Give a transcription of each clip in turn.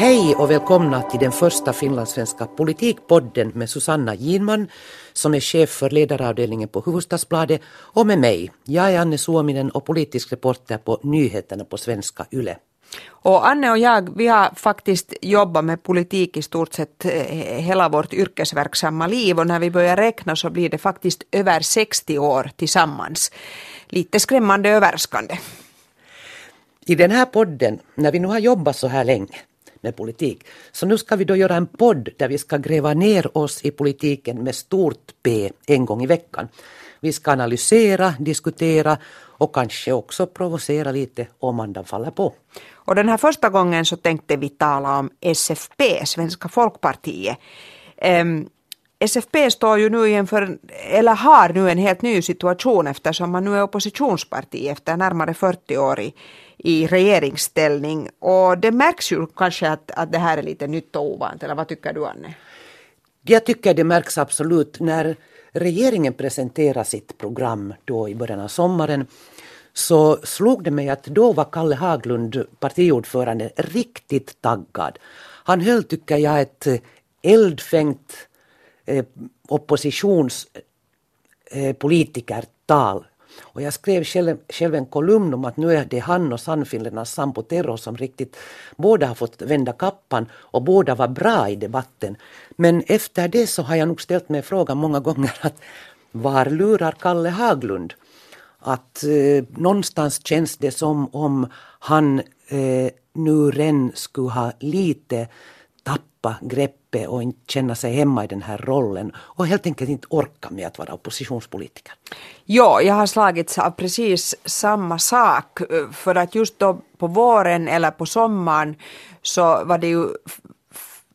Hej och välkomna till den första finlandssvenska politikpodden med Susanna Ginman som är chef för ledaravdelningen på Hufvudstadsbladet och med mig. Jag är Anne Suominen och politisk reporter på nyheterna på svenska YLE. Och Anne och jag, vi har faktiskt jobbat med politik i stort sett eh, hela vårt yrkesverksamma liv och när vi börjar räkna så blir det faktiskt över 60 år tillsammans. Lite skrämmande överraskande. I den här podden, när vi nu har jobbat så här länge med politik, så nu ska vi då göra en podd där vi ska gräva ner oss i politiken med stort P en gång i veckan. Vi ska analysera, diskutera och kanske också provocera lite om andan faller på. Och den här första gången så tänkte vi tala om SFP, Svenska Folkpartiet. Um, SFP står ju nu inför, eller har nu en helt ny situation eftersom man nu är oppositionsparti efter närmare 40 år i, i regeringsställning. Och det märks ju kanske att, att det här är lite nytt och ovant, eller vad tycker du Anne? Jag tycker det märks absolut när regeringen presenterade sitt program då i början av sommaren så slog det mig att då var Kalle Haglund, partiordförande, riktigt taggad. Han höll, tycker jag, ett eldfängt eh, oppositionspolitikertal. Eh, och jag skrev själv, själv, en kolumn om att nu är det han och Sannfinländarnas Sampo Terho som riktigt båda har fått vända kappan och båda var bra i debatten. Men efter det så har jag nog ställt mig frågan många gånger att var lurar Kalle Haglund? Att eh, någonstans känns det som om han eh, nu redan skulle ha lite tappa uppe och inte känna sig hemma i den här rollen och helt enkelt inte orka med att vara oppositionspolitiker. Ja, jag har slagits av precis samma sak eh, för att just då på våren eller på sommaren så var det ju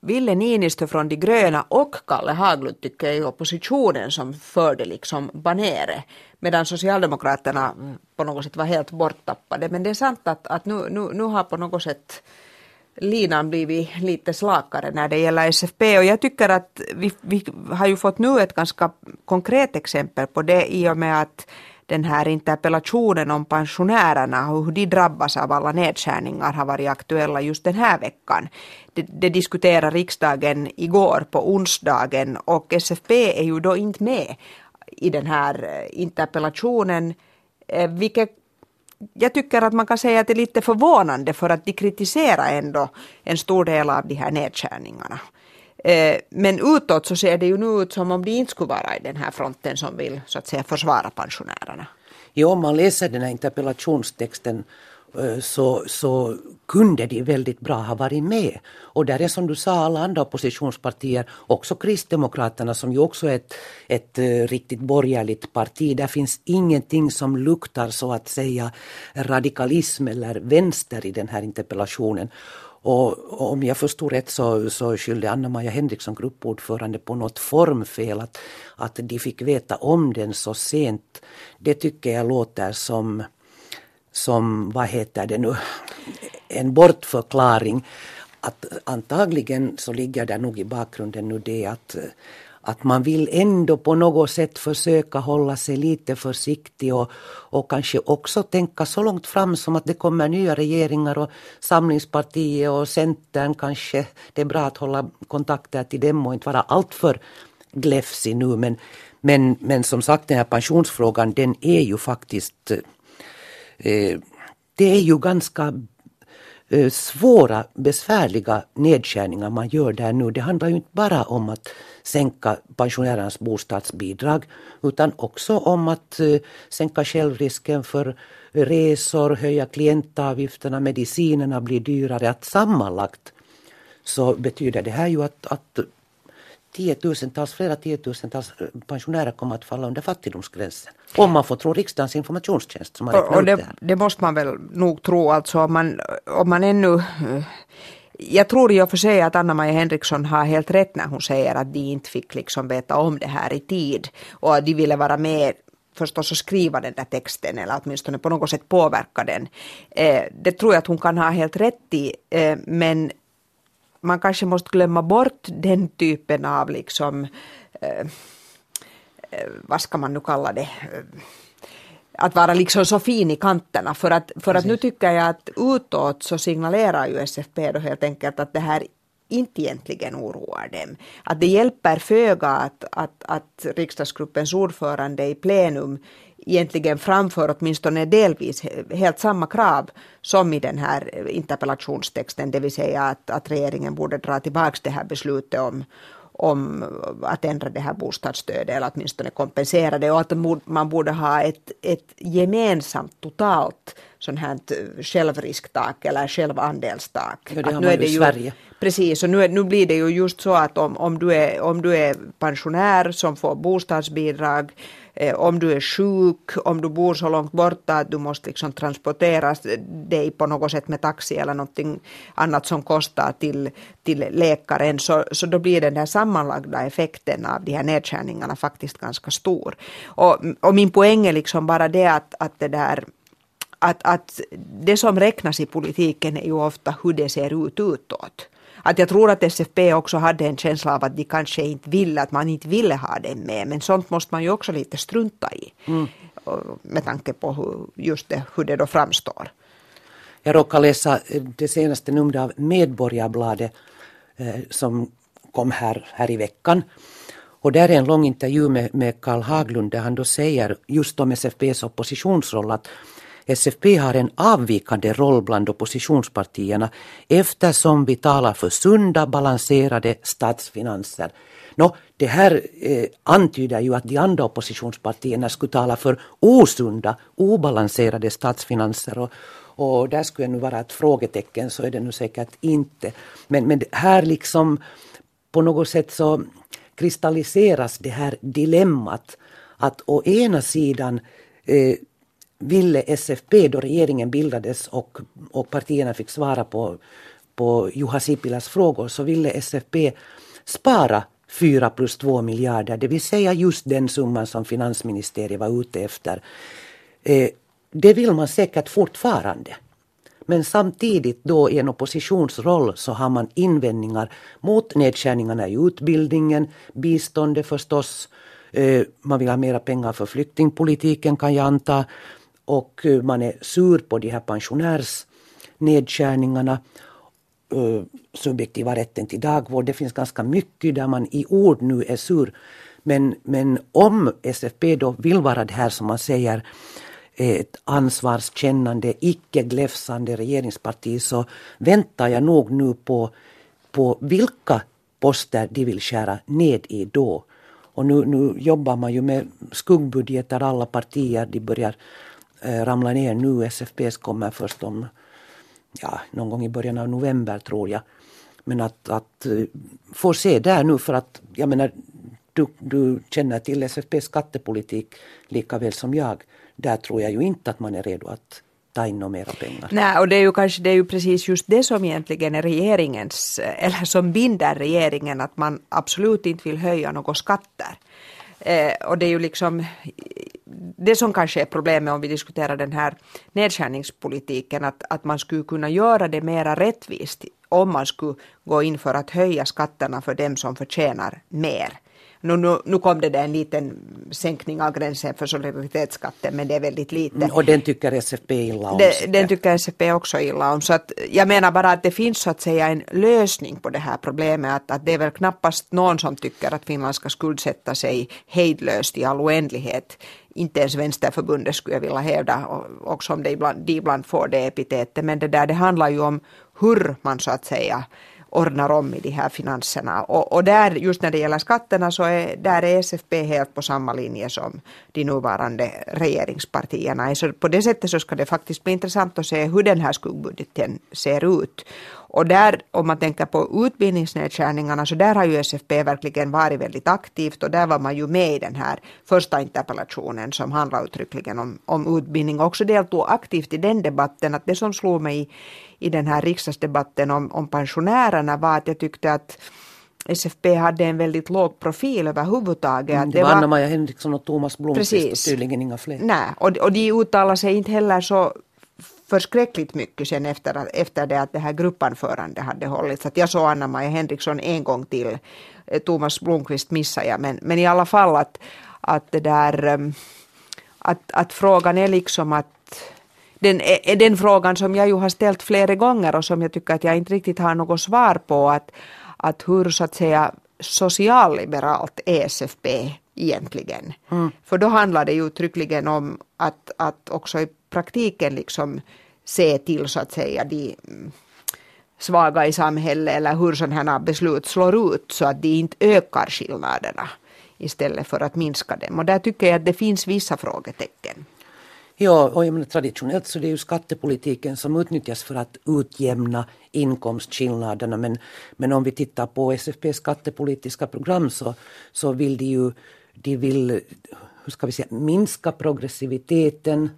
Ville Niinistö från De gröna och Kalle Haglund tycker jag i oppositionen som förde liksom banere medan Socialdemokraterna på något sätt var helt borttappade. Men det är sant att, att nu, nu, nu har på något sätt linan blivit lite slakare när det gäller SFP och jag tycker att vi, vi har ju fått nu ett ganska konkret exempel på det i och med att den här interpellationen om pensionärerna och hur de drabbas av alla nedskärningar har varit aktuella just den här veckan. Det, det diskuterar riksdagen igår på onsdagen och SFP är ju då inte med i den här interpellationen, eh, vilket jag tycker att man kan säga att det är lite förvånande för att de kritiserar ändå en stor del av de här nedskärningarna. Eh, men utåt så ser det ju nu ut som om de inte skulle vara i den här fronten som vill så att säga försvara pensionärerna. Jo, om man läser den här interpellationstexten Eh, så, så kunde de väldigt bra ha varit med. Och där är som du sa alla andra oppositionspartier, också Kristdemokraterna som ju också är ett, ett eh, riktigt borgerligt parti. Där finns ingenting som luktar så att säga radikalism eller vänster i den här interpellationen. Och, om jag förstod rätt så, så skyllde Anna-Maja Henriksson, gruppordförande, på något formfel, att, att de fick veta om den så sent. Det tycker jag låter som, som vad heter det nu, en bortförklaring. Att antagligen så ligger det nog i bakgrunden nu det att att man vill ändå på något sätt försöka hålla sig lite försiktig och, och kanske också tänka så långt fram som att det kommer nya regeringar och Samlingspartiet och Centern kanske. Det är bra att hålla kontakter till dem och inte vara alltför gläfsig nu men, men, men som sagt den här pensionsfrågan den är ju faktiskt Eh, det är ju ganska eh, svåra, besvärliga nedskärningar man gör där nu. Det handlar ju inte bara om att sänka pensionärernas bostadsbidrag utan också om att eh, sänka självrisken för resor, höja klientavgifterna, medicinerna blir dyrare. Att sammanlagt så betyder det här ju att, att tiotusentals, flera tiotusentals eh, pensionärer kommer att falla under fattigdomsgränsen. Om man får tro riksdagens informationstjänst som har och, och det, det, det måste man väl nog tro alltså om man, om man ännu eh, jag tror i och för sig att Anna-Maja Henriksson har helt rätt när hon säger att de inte fick liksom veta om det här i tid och att de ville vara med förstås att skriva den där texten eller åtminstone på något sätt påverka den. Eh, det tror jag att hon kan ha helt rätt i men man kanske måste glömma bort den typen av liksom, eh, eh, vad ska man nu kalla det, att vara liksom så fin i kanterna. För att, för att nu tycker jag att utåt så signalerar ju SFP då helt enkelt att det här inte egentligen oroar dem. Att det hjälper föga att, att, att riksdagsgruppens ordförande i plenum egentligen framför åtminstone delvis helt samma krav som i den här interpellationstexten, det vill säga att, att regeringen borde dra tillbaka det här beslutet om, om att ändra det här bostadsstödet eller åtminstone kompensera det och att man borde ha ett, ett gemensamt totalt sånt här självrisktak eller självandelstak. Ja, det har man ju i Sverige. Precis, och nu, nu blir det ju just så att om, om, du är, om du är pensionär som får bostadsbidrag Eh, om du är sjuk, om du bor så långt borta att du måste liksom transportera dig på något sätt med taxi eller någonting annat som kostar till, till läkaren, så, så då blir den där sammanlagda effekten av de här nedskärningarna faktiskt ganska stor. Och, och min poäng är liksom bara det att, att det där att, att det som räknas i politiken är ju ofta hur det ser ut utåt att jag tror att SFP också hade en känsla av att de kanske inte ville, att man inte ville ha dem med. Men sånt måste man ju också lite strunta i. Mm. Med tanke på hur, just det, hur det då framstår. Jag råkade läsa det senaste numret av Medborgarbladet eh, som kom här, här i veckan. Och där är en lång intervju med, med Karl Haglund där han då säger just om SFPs oppositionsroll att SFP har en avvikande roll bland oppositionspartierna eftersom vi talar för sunda, balanserade statsfinanser. Nå, det här eh, antyder ju att de andra oppositionspartierna skulle tala för osunda, obalanserade statsfinanser. Och, och där skulle nu vara ett frågetecken, så är det nu säkert inte. Men, men här liksom på något sätt så kristalliseras det här dilemmat att å ena sidan eh, ville SFP då regeringen bildades och, och partierna fick svara på, på Juha Sipilas frågor så ville SFP spara 4 plus 2 miljarder, det vill säga just den summan som finansministeriet var ute efter. Eh, det vill man säkert fortfarande. Men samtidigt då i en oppositionsroll så har man invändningar mot nedskärningarna i utbildningen, biståndet förstås, eh, man vill ha mera pengar för flyktingpolitiken kan jag anta och eh, man är sur på de här pensionärsnedskärningarna eh, subjektiva rätten till dagvård. Det finns ganska mycket där man i ord nu är sur. Men, men om SFP då vill vara det här som man säger eh, ett ansvarskännande, icke gläfsande regeringsparti så väntar jag nog nu på, på vilka poster de vill skära ned i då. Och nu, nu jobbar man ju med skuggbudgetar, alla partier, de börjar Eh, ramla ner nu. SFPs kommer först om ja, någon gång i början av november tror jag. Men att, att eh, få se där nu för att jag menar du, du känner till SFPs skattepolitik lika väl som jag. Där tror jag ju inte att man är redo att ta in mera pengar. Nej, och det är ju kanske det är ju precis just det som egentligen är regeringens, eller som binder regeringen, att man absolut inte vill höja några skatter. Eh, och det är ju liksom det som kanske är problemet om vi diskuterar den här nedskärningspolitiken, att, att man skulle kunna göra det mera rättvist om man skulle gå in för att höja skatterna för dem som förtjänar mer. Nu, nu, nu kom det där en liten sänkning av gränsen för solidaritetsskatten men det är väldigt lite. Mm, och den tycker SFP illa om? Det, den tycker SFP också illa om. Så att, jag menar bara att det finns så att säga en lösning på det här problemet. Att, att det är väl knappast någon som tycker att Finland ska skuldsätta sig hejdlöst i all oändlighet. Inte ens Vänsterförbundet skulle jag vilja hävda, också om det ibland, de ibland får det epitetet. Men det där det handlar ju om hur man så att säga ordnar om i de här finanserna. Och, och där, just när det gäller skatterna så är, där är SFP helt på samma linje som de nuvarande regeringspartierna. Så på det sättet så ska det faktiskt bli intressant att se hur den här skuggbudgeten ser ut. Och där, om man tänker på utbildningsnedskärningarna, så där har ju SFP verkligen varit väldigt aktivt och där var man ju med i den här första interpellationen som handlar uttryckligen om, om utbildning och också deltog aktivt i den debatten. Att det som slog mig i, i den här riksdagsdebatten om, om pensionärerna var att jag tyckte att SFP hade en väldigt låg profil överhuvudtaget. Mm, det, var Anna-Maja Henriksson och Thomas Blomqvist Precis. och tydligen inga fler. Nej, och, och de uttalar sig inte heller så förskräckligt mycket sen efter, efter det att det här gruppanförandet hade hållits. Att jag såg Anna-Maja Henriksson en gång till. Eh, Thomas Blomqvist missade jag, men, men i alla fall att, att det där eh, att, att frågan är liksom att den, är den frågan som jag ju har ställt flera gånger och som jag tycker att jag inte riktigt har något svar på. Att, att hur så att säga socialliberalt är SFP egentligen. Mm. För då handlar det ju uttryckligen om att, att också i praktiken liksom se till så att säga de svaga i samhället eller hur sådana här beslut slår ut så att de inte ökar skillnaderna istället för att minska dem. Och där tycker jag att det finns vissa frågetecken. Ja, och jag menar, traditionellt så det är ju skattepolitiken som utnyttjas för att utjämna inkomstskillnaderna. Men, men om vi tittar på SFPs skattepolitiska program så, så vill de ju de vill hur ska vi säga, minska progressiviteten.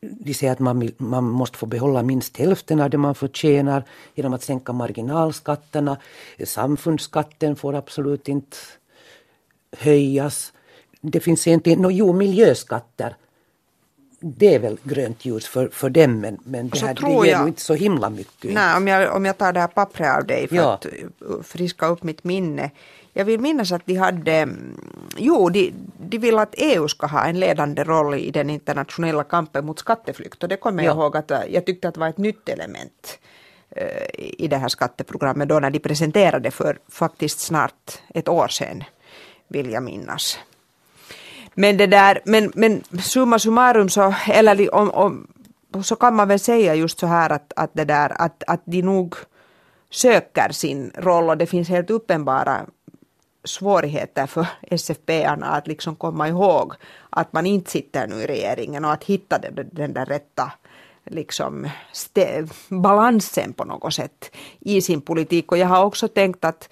De säger att man, man måste få behålla minst hälften av det man förtjänar genom att sänka marginalskatterna. Samfundsskatten får absolut inte höjas det finns egentligen, no, jo miljöskatter det är väl grönt ljus för, för dem men, men det, här, det ger ju inte så himla mycket. Nej, om jag, om jag tar det här pappret av dig för ja. att friska upp mitt minne. Jag vill minnas att de hade, jo de, de vill att EU ska ha en ledande roll i den internationella kampen mot skatteflykt och det kommer ja. jag ihåg att jag tyckte att det var ett nytt element uh, i det här skatteprogrammet då när de presenterade för faktiskt snart ett år sedan vill jag minnas. Men det där, men, men summa summarum så, eller om, om, så kan man väl säga just så här att, att det där, att, att de nog söker sin roll och det finns helt uppenbara svårigheter för SFP-arna att liksom komma ihåg att man inte sitter nu i regeringen och att hitta den, den där rätta liksom balansen på något sätt i sin politik. Och jag har också tänkt att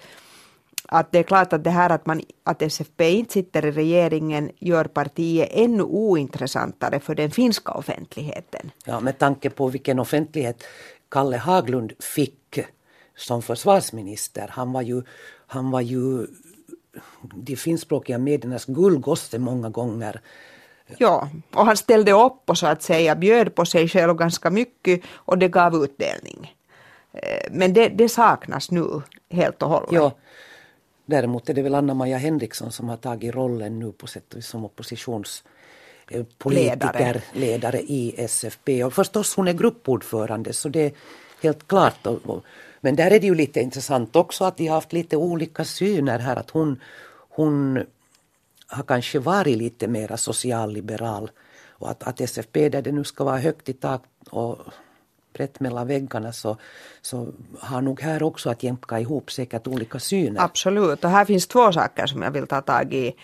att det är klart att det här att, man, att SFP inte sitter i regeringen gör partiet ännu ointressantare för den finska offentligheten. Ja, med tanke på vilken offentlighet Kalle Haglund fick som försvarsminister. Han var ju, han var ju de finskspråkiga mediernas gullgosse många gånger. Ja, och han ställde upp och så att säga bjöd på sig själv ganska mycket och det gav utdelning. Eh, men det, det saknas nu helt och hållet. Ja, Däremot är det väl Anna-Maja Henriksson som har tagit rollen nu på sätt och vis som oppositionspolitiker, ledare. i SFP. Och förstås hon är gruppordförande så det är helt klart. Men där är det ju lite intressant också att de har haft lite olika syner här. Att hon, hon har kanske varit lite mera socialliberal och att, att SFP där det nu ska vara högt i tak och brett mellan väggarna så, så har nog här också att jämka ihop säkert olika syner. Absolut, och här finns två saker som jag vill ta tag i.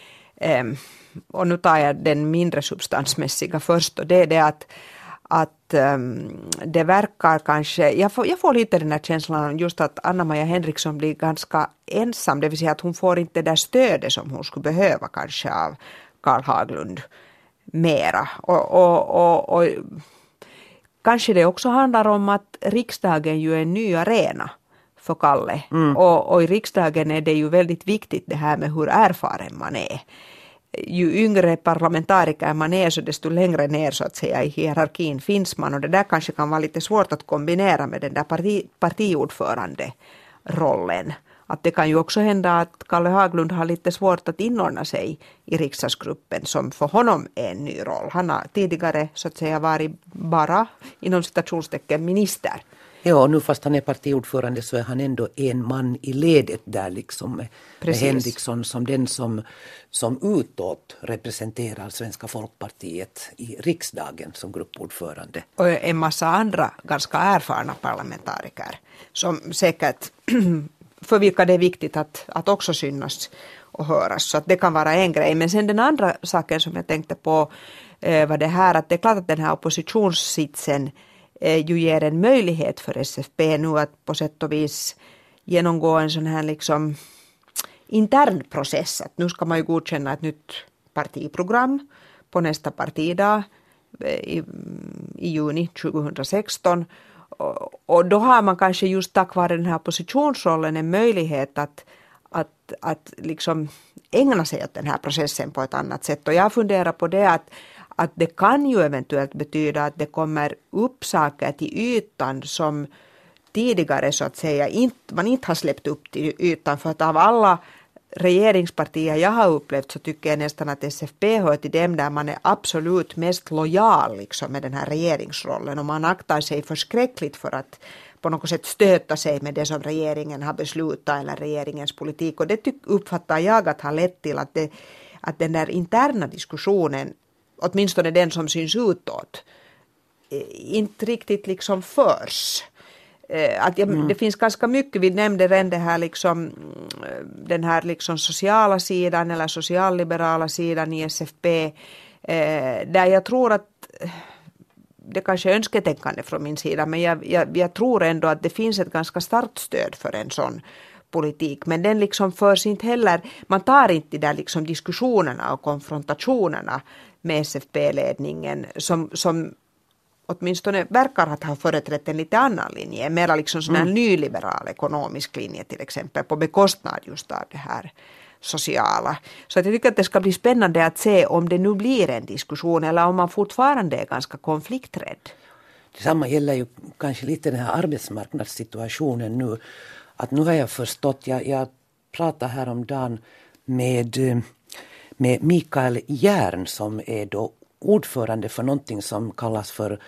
Och nu tar jag den mindre substansmässiga först och det är det att att um, det verkar kanske, jag får, jag får lite den här känslan just att Anna-Maja Henriksson blir ganska ensam, det vill säga att hon får inte det där stödet som hon skulle behöva kanske av Karl Haglund mera. Och, och, och, och Kanske det också handlar om att riksdagen ju är en ny arena för Kalle. Mm. Och, och, i riksdagen är det ju väldigt viktigt det här med hur erfaren man är. Ju yngre parlamentariker man är så desto längre ner så att säga i hierarkin finns man. Och det där kanske kan vara lite svårt att kombinera med den där parti, partiordförande rollen att det kan ju också hända att Kalle Haglund har lite svårt att inordna sig i riksdagsgruppen som för honom är en ny roll. Han har tidigare så att säga varit bara inom citationstecken minister. Ja, nu fast han är partiordförande så är han ändå en man i ledet där liksom med, med Henriksson som den som, som utåt representerar Svenska folkpartiet i riksdagen som gruppordförande. Och en massa andra ganska erfarna parlamentariker som säkert för vilka det är viktigt att, att också synas och höras. Så att det kan vara en grej. Men sen den andra saken som jag tänkte på eh, var det här att det är klart att den här oppositionssitsen eh, ju ger en möjlighet för SFP nu att på sätt och vis genomgå en sån här liksom intern process. Att nu ska man ju godkänna ett nytt partiprogram på nästa partidag eh, i, i juni 2016 och då har man kanske just tack vare den här positionsrollen en möjlighet att, att, att liksom ägna sig åt den här processen på ett annat sätt. Och jag funderar på det att, att det kan ju eventuellt betyda att det kommer upp saker till ytan som tidigare så att säga inte, man inte har släppt upp till ytan för att av alla regeringspartier jag har upplevt så tycker jag nästan att SFP hör till dem där man är absolut mest lojal liksom med den här regeringsrollen och man aktar sig förskräckligt för att på något sätt stöta sig med det som regeringen har beslutat eller regeringens politik och det uppfattar jag att har lett till att, det, att den där interna diskussionen, åtminstone den som syns utåt, eh, inte riktigt liksom förs. Eh, att jag, mm. Det finns ganska mycket, vi nämnde redan det här liksom, den här liksom sociala sidan eller socialliberala sidan i SFP, eh, där jag tror att det kanske är önsketänkande från min sida, men jag, jag, jag tror ändå att det finns ett ganska starkt stöd för en sån politik. Men den liksom förs inte heller, man tar inte de där liksom diskussionerna och konfrontationerna med SFP-ledningen som, som åtminstone verkar att ha företrätt en lite annan linje, mera liksom sån här mm. nyliberal ekonomisk linje till exempel på bekostnad just av det här sociala. Så att jag tycker att det ska bli spännande att se om det nu blir en diskussion eller om man fortfarande är ganska konflikträdd. Detsamma gäller ju kanske lite den här arbetsmarknadssituationen nu. Att nu har jag förstått, jag, jag pratade häromdagen med, med Mikael Järn som är då ordförande för någonting som kallas för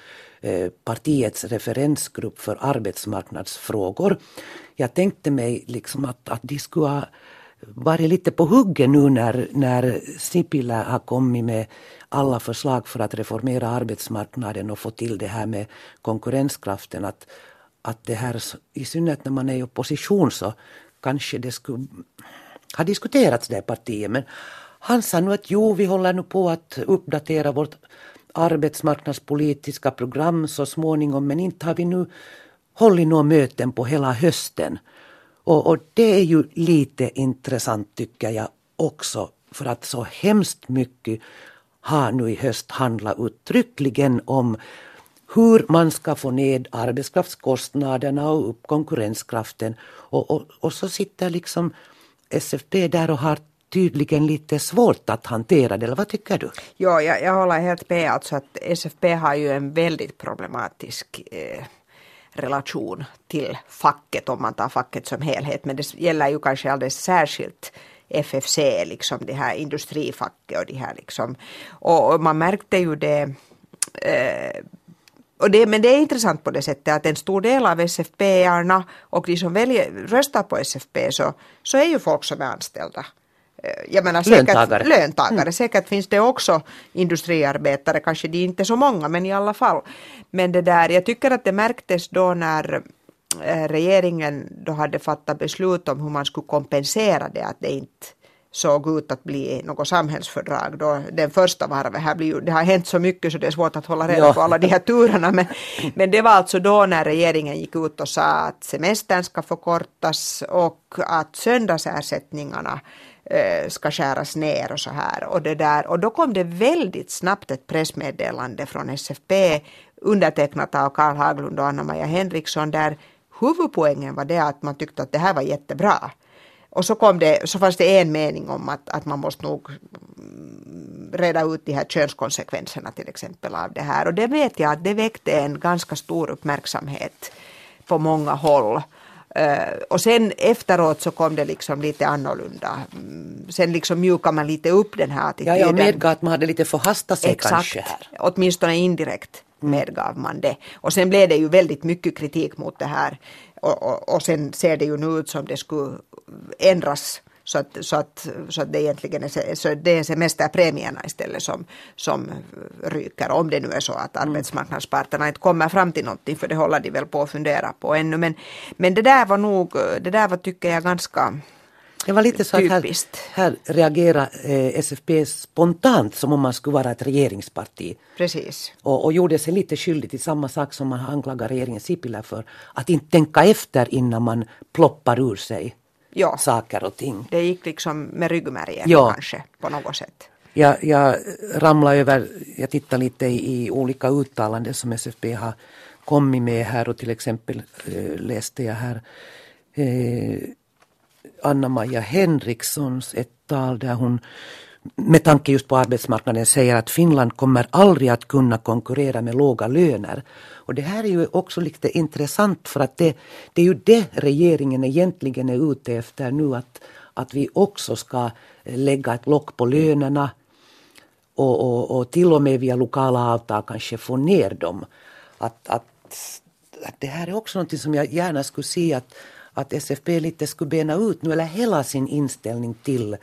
eh, partiets referensgrupp för arbetsmarknadsfrågor. Jag tänkte mig liksom att, att de skulle ha varit lite på hugget nu när, när Sipilä har kommit med alla förslag för att reformera arbetsmarknaden och få till det här med konkurrenskraften. Att, att det här, i synnerhet när man är i opposition så kanske det skulle ha diskuterats det partiet. Men han sa nu att jo, vi håller nu på att uppdatera vårt arbetsmarknadspolitiska program så småningom men inte har vi nu hållit några möten på hela hösten. Och, och det är ju lite intressant tycker jag också för att så hemskt mycket har nu i höst handlat uttryckligen om hur man ska få ned arbetskraftskostnaderna och upp konkurrenskraften. Och, och, och så sitter liksom SFP där och har tydligen lite svårt att hantera det, eller vad tycker du? Ja, jag, jag håller helt med. Alltså att SFP har ju en väldigt problematisk eh, relation till facket om man tar facket som helhet. Men det gäller ju kanske alldeles särskilt FFC, liksom det här industrifacket och det här liksom. Och, och man märkte ju det eh, och det, men det är intressant på det sättet att en stor del av SFP-arna och de som väljer, röstar på SFP så, så är ju folk som är anställda. Eh, jag menar, säkert, löntagare. löntagare. Mm. Säkert finns det också industriarbetare, kanske de inte så många, men i alla fall. Men det där, jag tycker att det märktes då när eh, regeringen då hade fattat beslut om hur man skulle kompensera det, att det inte såg ut att bli något samhällsfördrag. Då den första varvet, här blir, det har hänt så mycket så det är svårt att hålla reda på alla de här turerna. Men, men det var alltså då när regeringen gick ut och sa att semestern ska förkortas och att söndagsersättningarna Eh, ska skäras ner och så här. Och, det där. och då kom det väldigt snabbt ett pressmeddelande från SFP undertecknat av Karl Haglund och Anna-Maja Henriksson där huvudpoängen var det att man tyckte att det här var jättebra. Och så, kom det, så fanns det en mening om att, att man måste nog reda ut de här könskonsekvenserna till exempel av det här. Och det vet jag att det väckte en ganska stor uppmärksamhet på många håll. Uh, och sen efteråt så kom det liksom lite annorlunda. Mm, sen liksom mjukade man lite upp den här attityden. Ja, jag medgav att man hade lite förhastat sig Exakt. kanske här. Åtminstone indirekt mm. medgav man det. Och sen blev det ju väldigt mycket kritik mot det här. Och, och, och sen ser det ju nu ut som det skulle ändras så att, så att, så att det egentligen är, så det är semesterpremierna istället som, som ryker. Om det nu är så att mm. arbetsmarknadsparterna inte kommer fram till någonting för det håller de väl på att fundera på ännu. Men, men det där var nog, det där var tycker jag ganska det var lite så att här, här reagerade eh, SFP spontant som om man skulle vara ett regeringsparti. Precis. Och, och gjorde sig lite skyldig till samma sak som man anklagar regeringen Sipilä för. Att inte tänka efter innan man ploppar ur sig ja. saker och ting. Det gick liksom med ryggmärgen ja. kanske på något sätt. Jag, jag ramlade över, jag tittade lite i, i olika uttalanden som SFB har kommit med här och till exempel eh, läste jag här eh, Anna-Maja Henrikssons ett tal där hon med tanke just på arbetsmarknaden säger att Finland kommer aldrig att kunna konkurrera med låga löner. Och det här är ju också lite intressant för att det, det är ju det regeringen egentligen är ute efter nu att, att vi också ska lägga ett lock på lönerna och, och, och till och med via lokala avtal kanske få ner dem. Att, att, att det här är också något som jag gärna skulle se att, att SFP lite skulle bena ut nu, eller hela sin inställning till,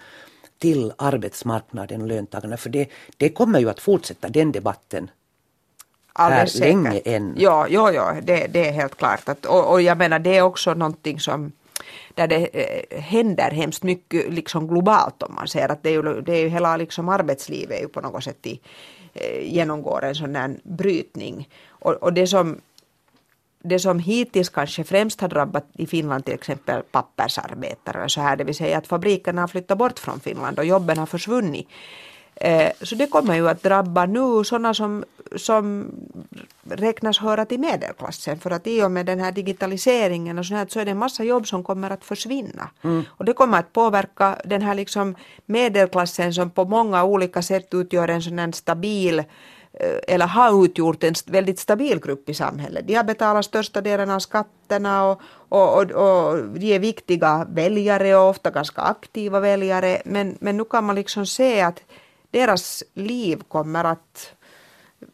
till arbetsmarknaden och löntagarna. För det, det kommer ju att fortsätta den debatten Alldeles här länge än. Ja, ja, ja det, det är helt klart. Att, och, och jag menar det är också någonting som där det eh, händer hemskt mycket liksom globalt om man säger att det är ju, det är ju hela liksom arbetslivet är ju på något sätt i, eh, genomgår en sån där brytning. Och, och det som det som hittills kanske främst har drabbat i Finland till exempel pappersarbetare så här, det vill säga att fabrikerna har flyttat bort från Finland och jobben har försvunnit. Eh, så det kommer ju att drabba nu sådana som, som räknas höra till medelklassen för att i och med den här digitaliseringen och så, här, så är det en massa jobb som kommer att försvinna. Mm. Och det kommer att påverka den här liksom medelklassen som på många olika sätt utgör en sån här stabil Eh, eller har utgjort en väldigt stabil grupp i samhället. De har betalat största delen av skatterna och, och, och, och de är viktiga väljare och ofta ganska aktiva väljare. Men, men nu kan man liksom se att deras liv kommer att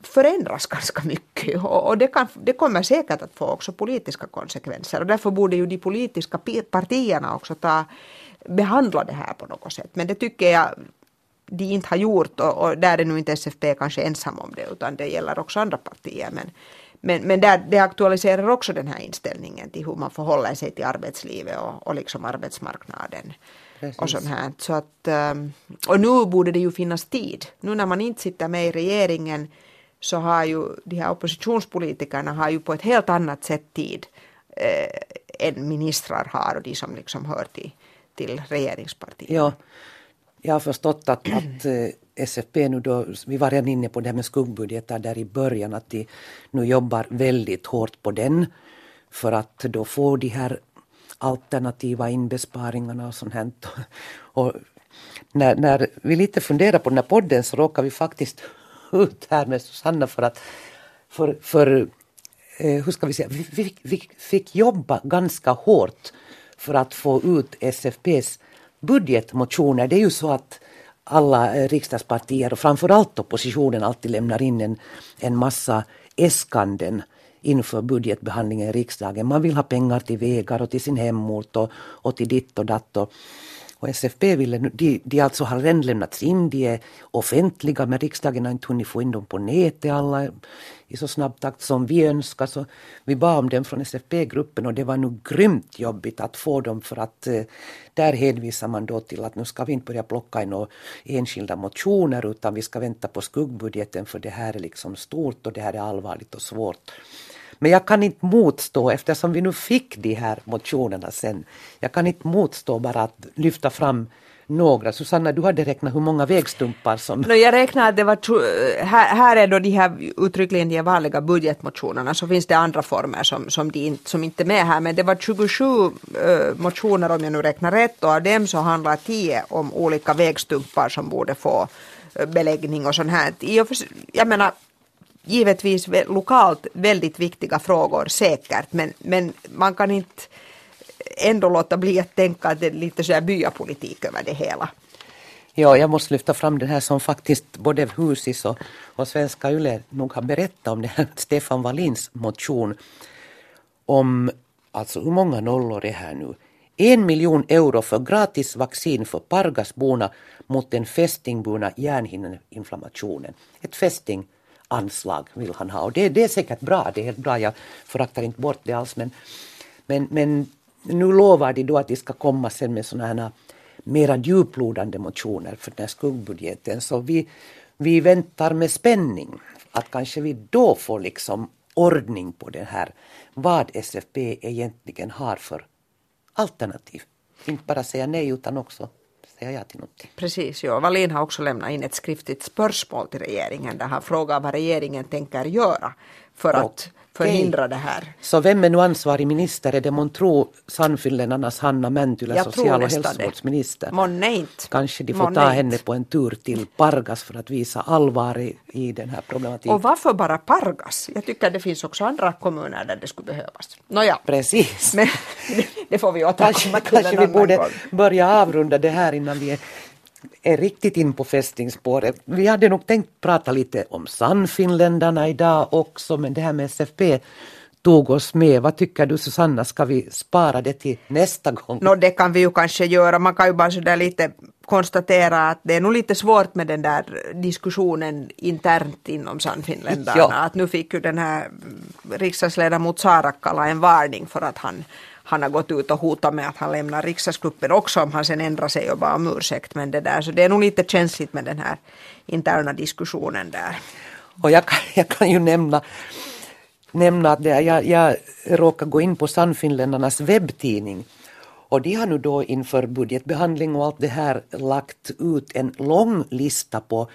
förändras ganska mycket och, och det, kan, det kommer säkert att få också politiska konsekvenser och därför borde ju de politiska partierna också ta, behandla det här på något sätt. Men det tycker jag de inte har gjort och, och där är nu inte SFP kanske ensam om det utan det gäller också andra partier. Men, men, men där, det aktualiserar också den här inställningen till hur man förhåller sig till arbetslivet och, och liksom arbetsmarknaden. Precis. och sånt här. Så att, ehm, och nu borde det ju finnas tid. Nu när man inte sitter med i regeringen så har ju de här oppositionspolitikerna har ju på ett helt annat sätt tid eh, än ministrar har och de som liksom hör till, till regeringspartiet. Ja, jag har förstått att, att eh, SFP nu då, vi var redan inne på det här med skuggbudgetar där i början, att de nu jobbar väldigt hårt på den för att då få de här alternativa inbesparingarna och sånt här. Och när, när vi lite funderar på den här podden så råkar vi faktiskt ut här med Susanna för att för, för eh, hur ska vi säga, vi, vi, vi fick jobba ganska hårt för att få ut SFPs budgetmotioner. Det är ju så att alla eh, riksdagspartier och framförallt oppositionen alltid lämnar in en, en massa äskanden inför budgetbehandlingen i riksdagen. Man vill ha pengar till vägar och till sin hemort och, och till ditt och datt. Och, och SFP ville, de, de alltså har redan lämnats in, de är offentliga men riksdagen har inte hunnit få in dem på nätet alla i så snabb takt som vi önskar. Så vi bad om dem från SFP-gruppen och det var nog grymt jobbigt att få dem för att eh, där hänvisar man då till att nu ska vi inte börja plocka in några enskilda motioner utan vi ska vänta på skuggbudgeten för det här är liksom stort och det här är allvarligt och svårt. Men jag kan inte motstå, eftersom vi nu fick de här motionerna sen, jag kan inte motstå bara att lyfta fram några. Susanna, du hade räknat hur många vägstumpar som... No, jag räknar att det var, här, här är då de här uttryckligen de vanliga budgetmotionerna, så finns det andra former som, som, de inte, som inte är med här, men det var 27 uh, eh, motioner om jag nu räknar rätt och av dem så handlar 10 om olika vägstumpar som borde få uh, beläggning och sånt här. Jag menar, givetvis lokalt väldigt viktiga frågor säkert men, men man kan inte ändå låta bli att tänka att det är lite så här byapolitik över det hela. Ja, jag måste lyfta fram det här som faktiskt både Husis och, och Svenska Yle nog har berättat om det här Stefan Wallins motion om, alltså hur många nollor är här nu? En miljon euro för gratis vaccin för Pargasborna mot den fästingburna hjärnhinneinflammationen. Ett fästing anslag vill han ha. Och det, det är säkert bra, det är helt bra, jag föraktar inte bort det alls. Men, men, men nu lovar de då att de ska komma sen med sådana här mera djuplodande motioner för den här skuggbudgeten. Så vi, vi väntar med spänning att kanske vi då får liksom ordning på det här, vad SFP egentligen har för alternativ. Inte bara säga nej utan också säga ja till någonting. Precis, ja. Wallin har också lämnat in ett skriftligt spörsmål till regeringen där han frågar vad regeringen tänker göra för att förhindra det här. Så vem är nu ansvarig minister? Är det månntro Sannfinländarnas Hanna Mäntylä, Jag social och hälsovårdsminister? Månne inte. Kanske de får Månne ta inte. henne på en tur till Pargas för att visa allvar i, i den här problematiken. Och varför bara Pargas? Jag tycker det finns också andra kommuner där det skulle behövas. Nåja, Precis. men det får vi Kanske, återkomma till kanske en vi annan borde gång. börja avrunda det här innan vi är, är riktigt in på fästingspåret. Vi hade nog tänkt prata lite om Sannfinländarna idag också, men det här med SFP tog oss med. Vad tycker du Susanna, ska vi spara det till nästa gång? Nå, det kan vi ju kanske göra. Man kan ju bara sådär lite konstatera att det är nog lite svårt med den där diskussionen internt inom Sannfinländarna. Ja. Att nu fick ju den här riksdagsledamot Saarakkala en varning för att han, han har gått ut och hotat med att han lämnar riksdagsgruppen också om han sen ändrar sig och bara om ursäkt. Men det där, så det är nog lite känsligt med den här interna diskussionen där. Och jag kan, jag kan ju nämna, nämna att det, jag, jag råkar gå in på Sannfinländarnas webbtidning och de har nu då inför budgetbehandling och allt det här lagt ut en lång lista på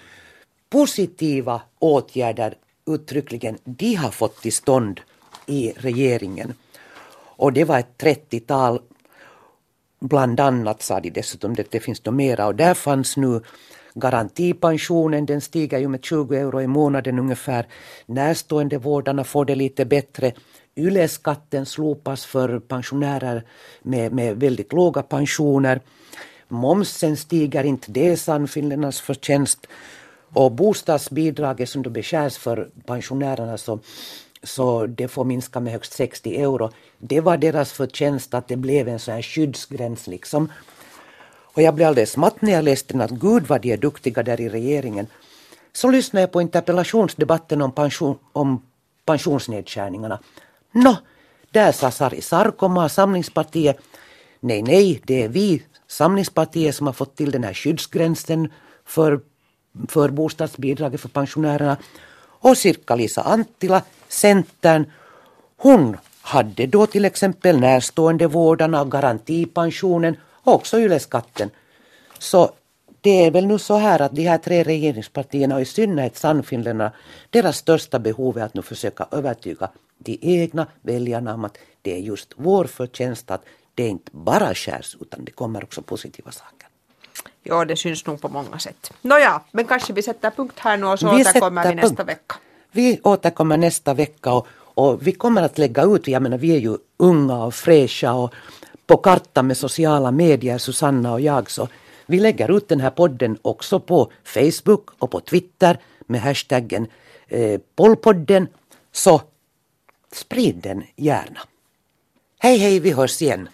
positiva åtgärder uttryckligen de har fått till stånd i regeringen. Och det var ett 30-tal Bland annat sa de dessutom att det finns då mera och där fanns nu garantipensionen, den stiger ju med 20 euro i månaden ungefär. Närståendevårdarna får det lite bättre. Yleskatten slopas för pensionärer med, med väldigt låga pensioner. Momsen stiger inte, det är Sannfinländarnas förtjänst. Och bostadsbidraget som då beskärs för pensionärerna så, så det får minska med högst 60 euro. Det var deras förtjänst att det blev en sån här skyddsgräns liksom. Och jag blev alldeles matt när jag läste den att gud vad de är duktiga där i regeringen. Så lyssnade jag på interpellationsdebatten om, pension, om pensionsnedskärningarna. Nå, där sa Sari Sarkomaa, Samlingspartiet, nej, nej, det är vi, Samlingspartiet, som har fått till den här skyddsgränsen för, för bostadsbidraget för pensionärerna. Och cirka Lisa Anttila, Centern, hon hade då till exempel närståendevårdarna och garantipensionen och också yleskatten. Så det är väl nu så här att de här tre regeringspartierna och i synnerhet Sannfinländarna, deras största behov är att nu försöka övertyga de egna väljarna om att det är just vår förtjänst att det inte bara skärs utan det kommer också positiva saker. Ja, det syns nog på många sätt. Nåja, men kanske vi sätter punkt här nu och så Vi återkommer vi nästa punkt. vecka. Vi återkommer nästa vecka och, och vi kommer att lägga ut, jag menar vi är ju unga och fräscha och på kartan med sociala medier, Susanna och jag, så vi lägger ut den här podden också på Facebook och på Twitter med hashtaggen eh, Pollpodden. Så sprid den gärna. Hej hej, vi hörs igen.